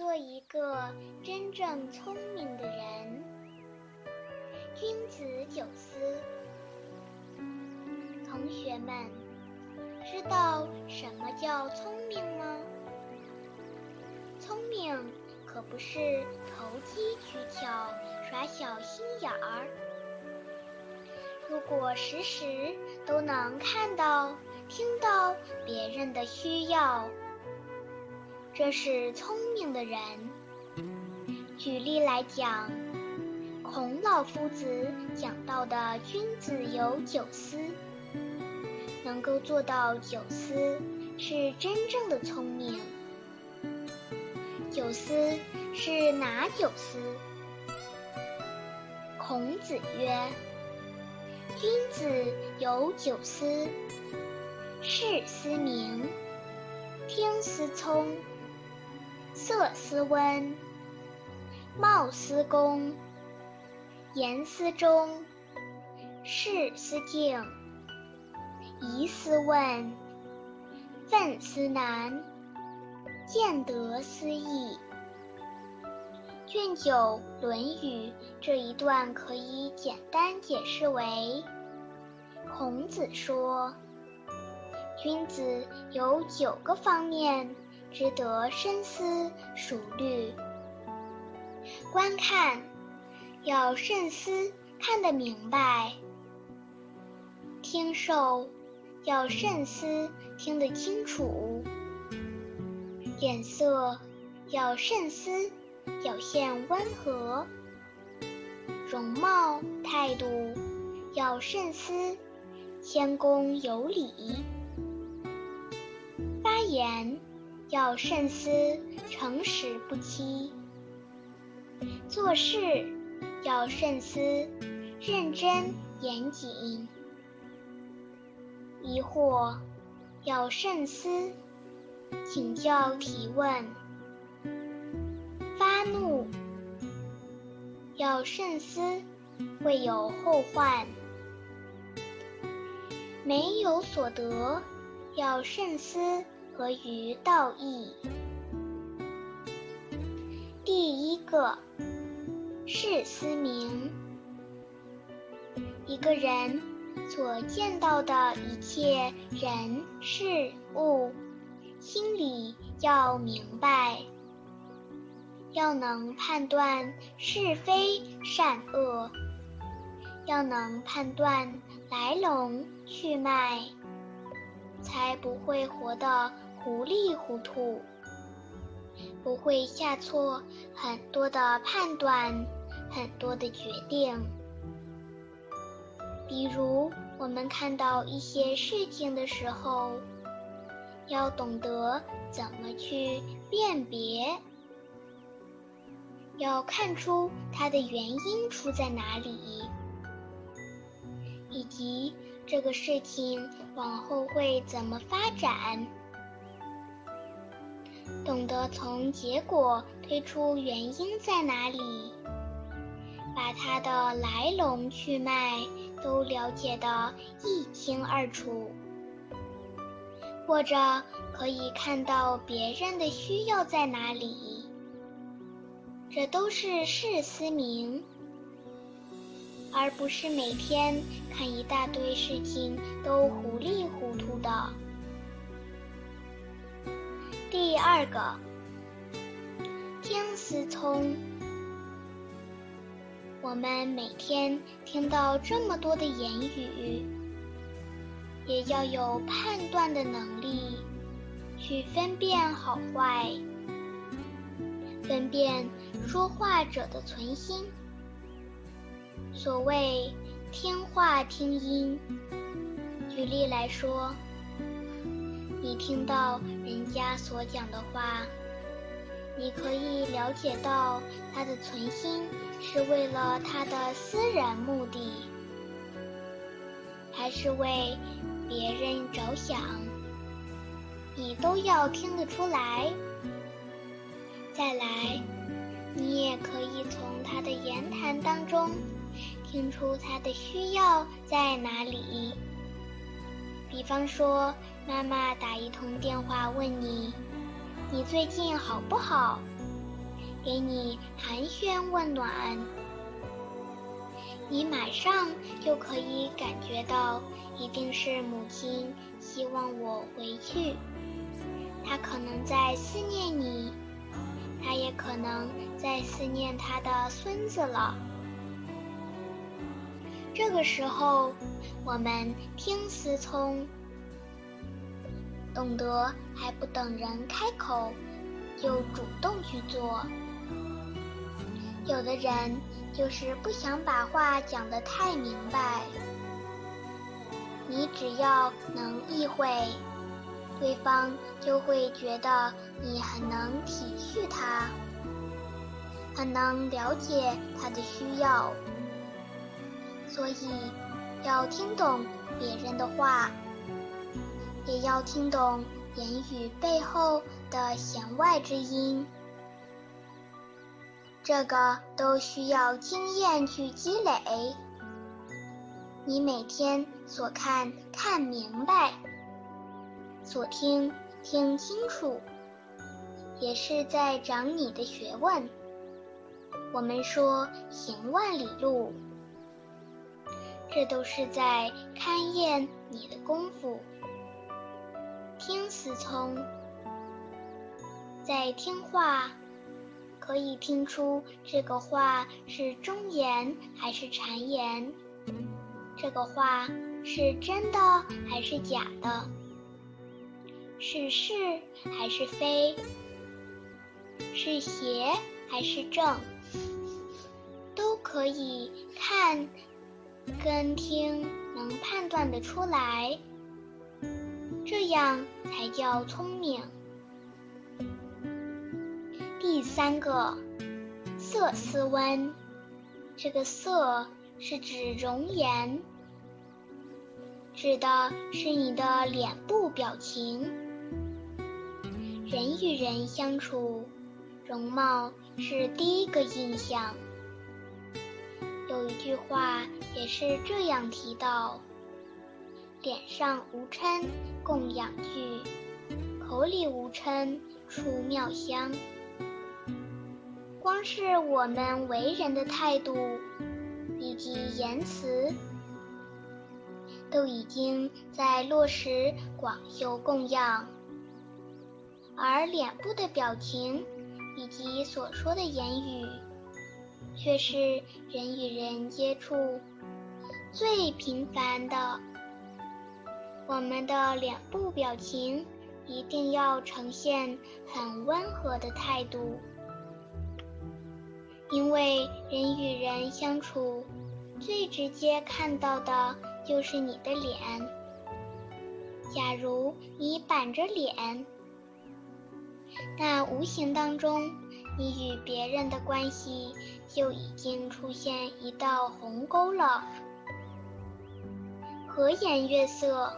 做一个真正聪明的人。君子九思，同学们，知道什么叫聪明吗？聪明可不是投机取巧、耍小心眼儿。如果时时都能看到、听到别人的需要，这是聪明的人。举例来讲，孔老夫子讲到的“君子有九思”，能够做到九思，是真正的聪明。九思是哪九思？孔子曰：“君子有九思：视思明，听思聪。”色思温，貌思恭，言思忠，事思敬，疑思问，愤思难，见得思义。卷九《论语》这一段可以简单解释为：孔子说，君子有九个方面。值得深思熟虑。观看要慎思，看得明白；听受要慎思，听得清楚；脸色要慎思，表现温和；容貌态度要慎思，谦恭有礼；发言。要慎思，诚实不欺；做事要慎思，认真严谨；疑惑要慎思，请教提问；发怒要慎思，会有后患；没有所得要慎思。合于道义。第一个，事思明。一个人所见到的一切人事物，心里要明白，要能判断是非善恶，要能判断来龙去脉，才不会活得。糊里糊涂，不会下错很多的判断，很多的决定。比如，我们看到一些事情的时候，要懂得怎么去辨别，要看出它的原因出在哪里，以及这个事情往后会怎么发展。懂得从结果推出原因在哪里，把它的来龙去脉都了解得一清二楚，或者可以看到别人的需要在哪里，这都是事思明，而不是每天看一大堆事情都糊里糊涂的。第二个，听思聪。我们每天听到这么多的言语，也要有判断的能力，去分辨好坏，分辨说话者的存心。所谓听话听音，举例来说。你听到人家所讲的话，你可以了解到他的存心是为了他的私人目的，还是为别人着想，你都要听得出来。再来，你也可以从他的言谈当中听出他的需要在哪里。比方说。妈妈打一通电话问你，你最近好不好？给你寒暄问暖，你马上就可以感觉到，一定是母亲希望我回去。她可能在思念你，她也可能在思念她的孙子了。这个时候，我们听思聪，懂得还不等人开口，就主动去做。有的人就是不想把话讲得太明白，你只要能意会，对方就会觉得你很能体恤他，很能了解他的需要。所以，要听懂别人的话，也要听懂言语背后的弦外之音。这个都需要经验去积累。你每天所看看明白，所听听清楚，也是在长你的学问。我们说行万里路，这都是在勘验你的功夫。听思聪，在听话。可以听出这个话是忠言还是谗言，这个话是真的还是假的，是是还是非，是邪还是正，都可以看跟听能判断得出来，这样才叫聪明。第三个，色思温，这个色是指容颜，指的是你的脸部表情。人与人相处，容貌是第一个印象。一句话也是这样提到：脸上无嗔供养具，口里无嗔出妙香。光是我们为人的态度以及言辞，都已经在落实广修供养，而脸部的表情以及所说的言语，却是人与人接触最频繁的。我们的脸部表情一定要呈现很温和的态度。因为人与人相处，最直接看到的就是你的脸。假如你板着脸，那无形当中，你与别人的关系就已经出现一道鸿沟了。和颜悦色，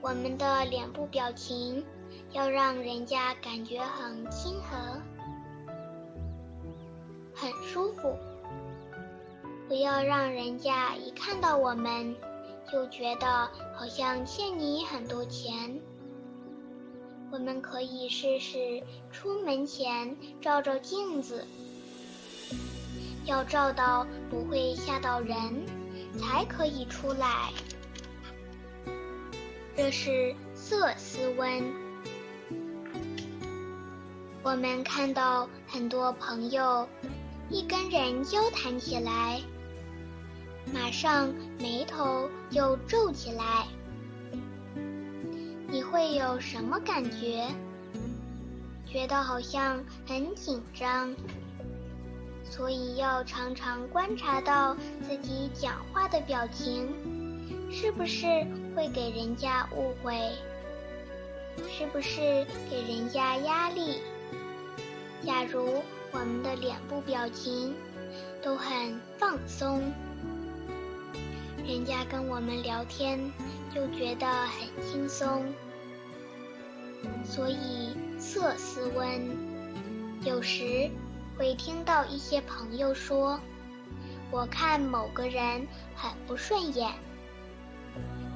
我们的脸部表情要让人家感觉很亲和。很舒服，不要让人家一看到我们，就觉得好像欠你很多钱。我们可以试试出门前照照镜子，要照到不会吓到人，才可以出来。这是色思温。我们看到很多朋友。一跟人交谈起来，马上眉头就皱起来。你会有什么感觉？觉得好像很紧张，所以要常常观察到自己讲话的表情，是不是会给人家误会？是不是给人家压力？假如。我们的脸部表情都很放松，人家跟我们聊天就觉得很轻松。所以色思温，有时会听到一些朋友说：“我看某个人很不顺眼。”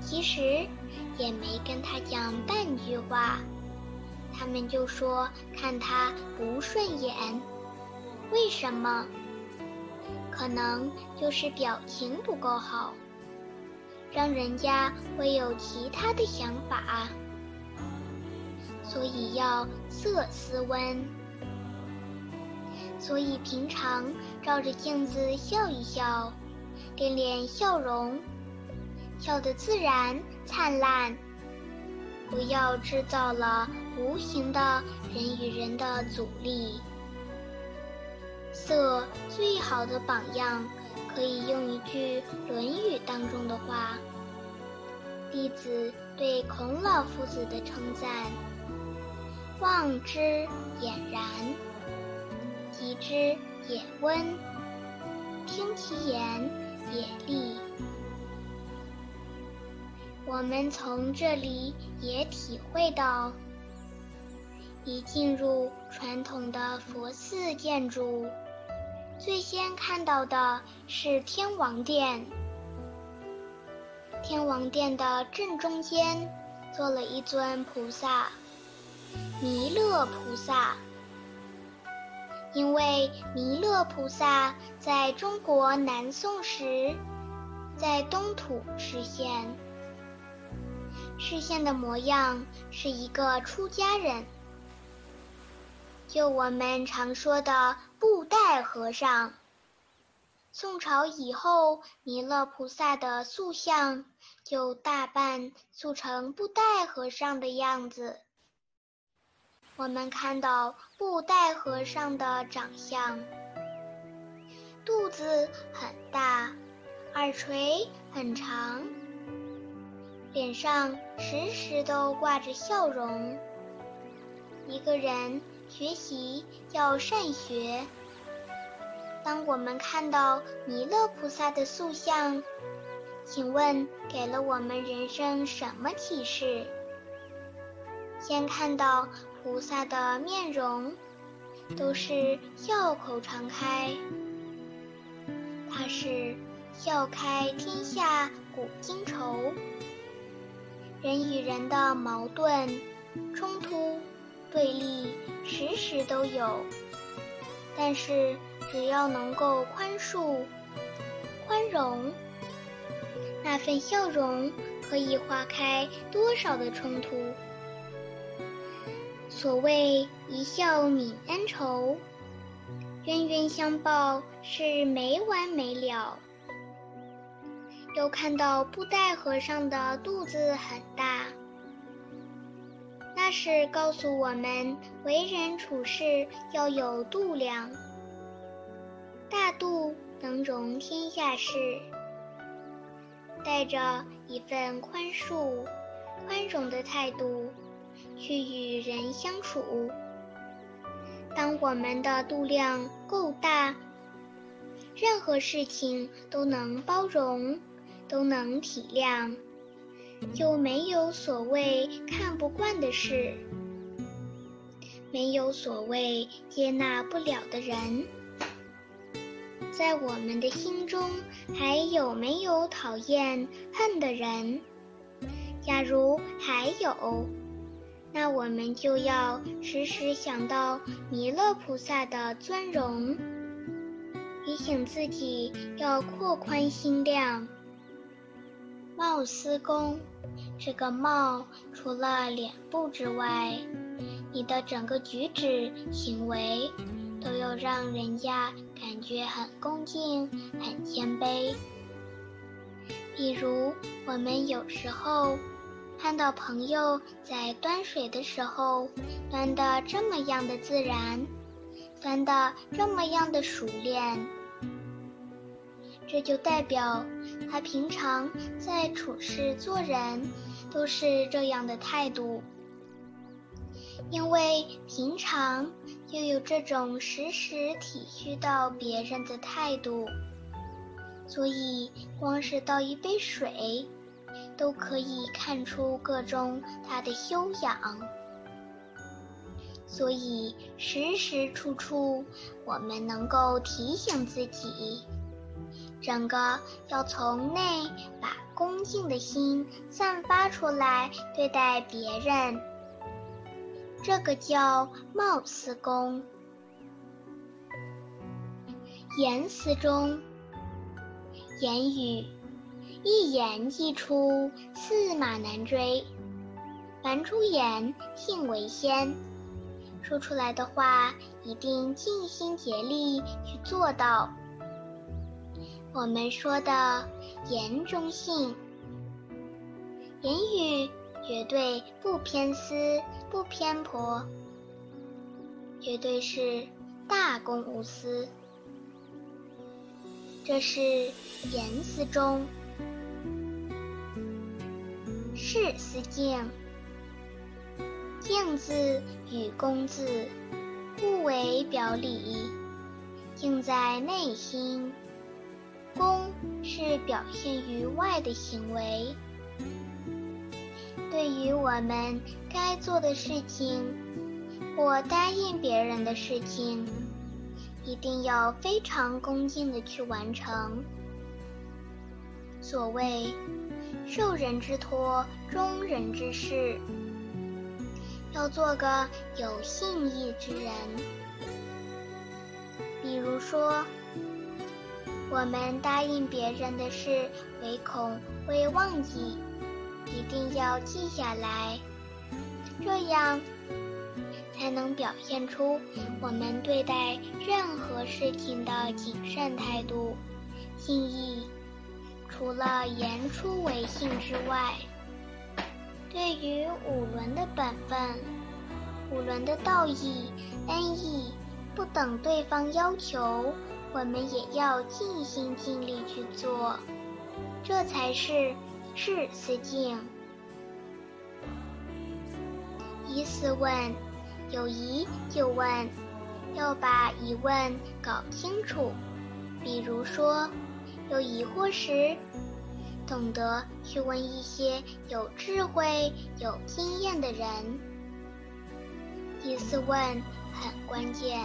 其实也没跟他讲半句话，他们就说看他不顺眼。为什么？可能就是表情不够好，让人家会有其他的想法，所以要色思温。所以平常照着镜子笑一笑，练练笑容，笑得自然灿烂。不要制造了无形的人与人的阻力。色最好的榜样，可以用一句《论语》当中的话：弟子对孔老夫子的称赞，望之俨然，及之也温，听其言也利。我们从这里也体会到，一进入传统的佛寺建筑，最先看到的是天王殿。天王殿的正中间坐了一尊菩萨——弥勒菩萨。因为弥勒菩萨在中国南宋时，在东土实现。视线的模样是一个出家人，就我们常说的布袋和尚。宋朝以后，弥勒菩萨的塑像就大半塑成布袋和尚的样子。我们看到布袋和尚的长相，肚子很大，耳垂很长。脸上时时都挂着笑容。一个人学习要善学。当我们看到弥勒菩萨的塑像，请问给了我们人生什么启示？先看到菩萨的面容，都是笑口常开，他是笑开天下古今愁。人与人的矛盾、冲突、对立，时时都有。但是，只要能够宽恕、宽容，那份笑容可以化开多少的冲突？所谓一笑泯恩仇，冤冤相报是没完没了。又看到布袋和尚的肚子很大，那是告诉我们为人处事要有度量，大度能容天下事，带着一份宽恕、宽容的态度去与人相处。当我们的度量够大，任何事情都能包容。都能体谅，就没有所谓看不惯的事，没有所谓接纳不了的人。在我们的心中，还有没有讨厌、恨的人？假如还有，那我们就要时时想到弥勒菩萨的尊容，提醒自己要扩宽心量。貌思宫，这个貌除了脸部之外，你的整个举止行为都要让人家感觉很恭敬、很谦卑。比如，我们有时候看到朋友在端水的时候，端的这么样的自然，端的这么样的熟练。这就代表他平常在处事做人都是这样的态度，因为平常就有这种时时体恤到别人的态度，所以光是倒一杯水，都可以看出个中他的修养。所以时时处处，我们能够提醒自己。整个要从内把恭敬的心散发出来，对待别人，这个叫貌似恭。言辞中，言语一言既出，驷马难追。凡出言，信为先。说出来的话，一定尽心竭力去做到。我们说的言中信，言语绝对不偏私、不偏颇，绝对是大公无私。这是言辞中，事思敬。敬字与恭字，互为表里，敬在内心，恭是表现于外的行为。对于我们该做的事情，或答应别人的事情，一定要非常恭敬的去完成。所谓受人之托，忠人之事。要做个有信义之人，比如说，我们答应别人的事，唯恐会忘记，一定要记下来，这样才能表现出我们对待任何事情的谨慎态度。信义除了言出为信之外。对于五伦的本分，五伦的道义、恩义，不等对方要求，我们也要尽心尽力去做，这才是事思敬。疑似问，有疑就问，要把疑问搞清楚。比如说，有疑惑时。懂得去问一些有智慧、有经验的人。第四问很关键，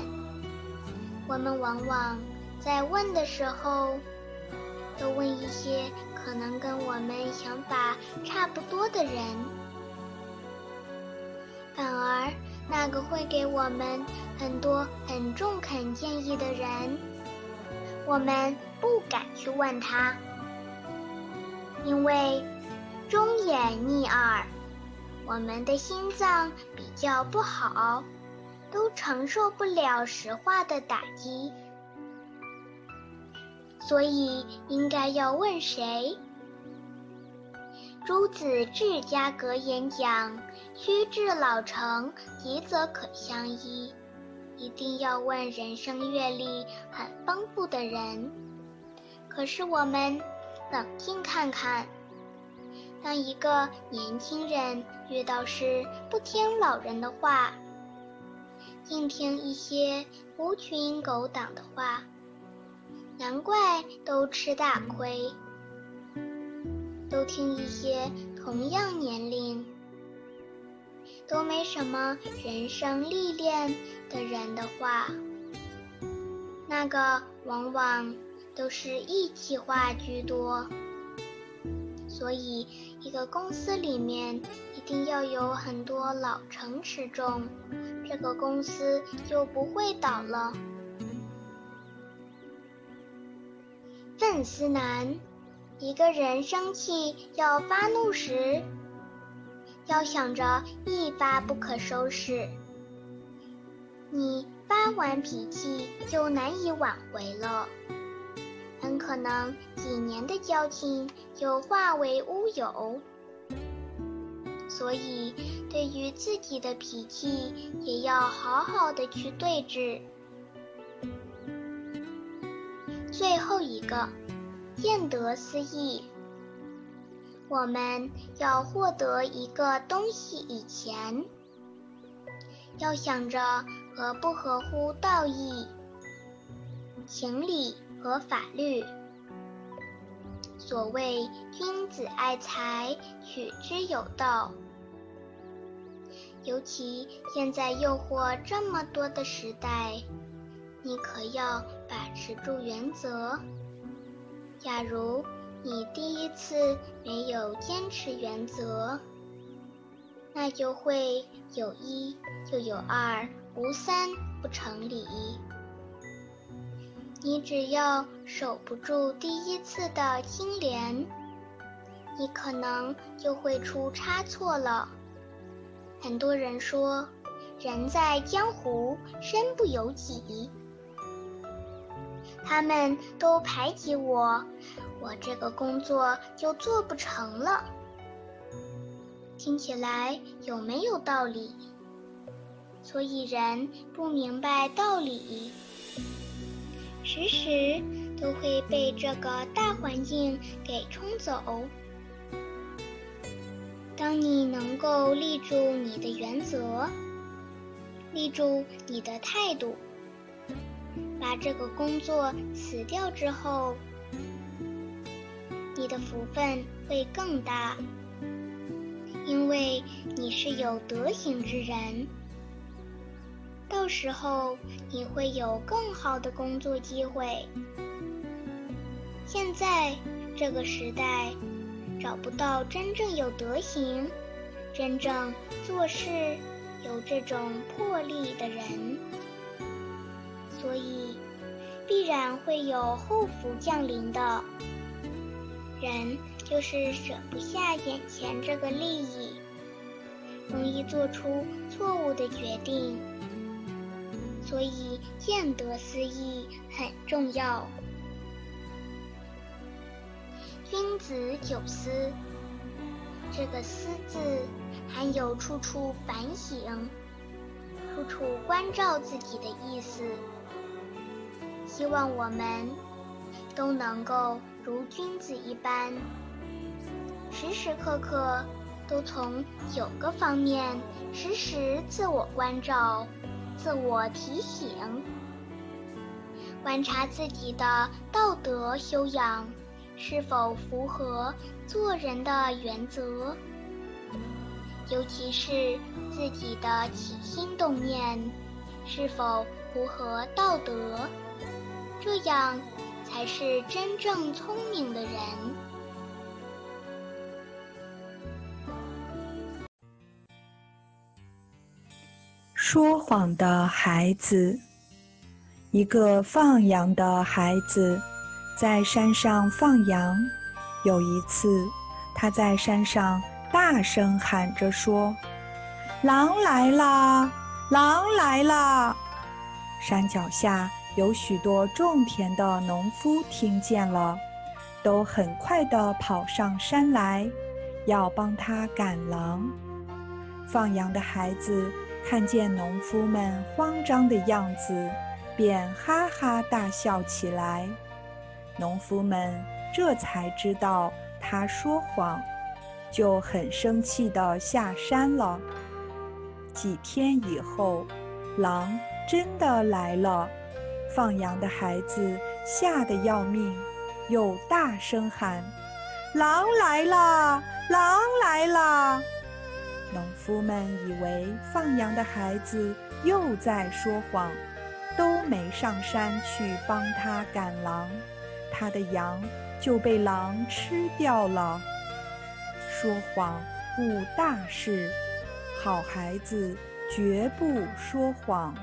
我们往往在问的时候，都问一些可能跟我们想法差不多的人，反而那个会给我们很多很中肯建议的人，我们不敢去问他。因为忠言逆耳，我们的心脏比较不好，都承受不了实话的打击，所以应该要问谁？朱子治家格言讲：“须至老成，急则可相依。”一定要问人生阅历很丰富的人。可是我们。冷静看看，当一个年轻人遇到时不听老人的话，硬听一些狐群狗党的话，难怪都吃大亏。都听一些同样年龄、都没什么人生历练的人的话，那个往往。都是义气话居多，所以一个公司里面一定要有很多老成持重，这个公司就不会倒了。愤思难，一个人生气要发怒时，要想着一发不可收拾，你发完脾气就难以挽回了。很可能几年的交情就化为乌有，所以对于自己的脾气也要好好的去对峙。最后一个，见得思义。我们要获得一个东西以前，要想着合不合乎道义、情理。和法律。所谓君子爱财，取之有道。尤其现在诱惑这么多的时代，你可要把持住原则。假如你第一次没有坚持原则，那就会有一就有二，无三不成理。你只要守不住第一次的清廉，你可能就会出差错了。很多人说，人在江湖，身不由己。他们都排挤我，我这个工作就做不成了。听起来有没有道理？所以人不明白道理，时时都会被这个大环境给冲走。当你能够立住你的原则，立住你的态度。把这个工作辞掉之后，你的福分会更大，因为你是有德行之人。时候你会有更好的工作机会。现在这个时代，找不到真正有德行、真正做事有这种魄力的人。所以，必然会有后福降临的。人就是舍不下眼前这个利益，容易做出错误的决定。所以，见得思义很重要。君子九思，这个“思”字含有处处反省、处处关照自己的意思。希望我们都能够如君子一般，时时刻刻都从九个方面时时自我关照、自我提醒，观察自己的道德修养是否符合做人的原则，尤其是自己的起心动念是否符合道德。这样才是真正聪明的人。说谎的孩子，一个放羊的孩子，在山上放羊。有一次，他在山上大声喊着说：“狼来啦！狼来啦！”山脚下。有许多种田的农夫听见了，都很快地跑上山来，要帮他赶狼。放羊的孩子看见农夫们慌张的样子，便哈哈大笑起来。农夫们这才知道他说谎，就很生气地下山了。几天以后，狼真的来了。放羊的孩子吓得要命，又大声喊：“狼来啦！狼来啦！”农夫们以为放羊的孩子又在说谎，都没上山去帮他赶狼，他的羊就被狼吃掉了。说谎误大事，好孩子绝不说谎。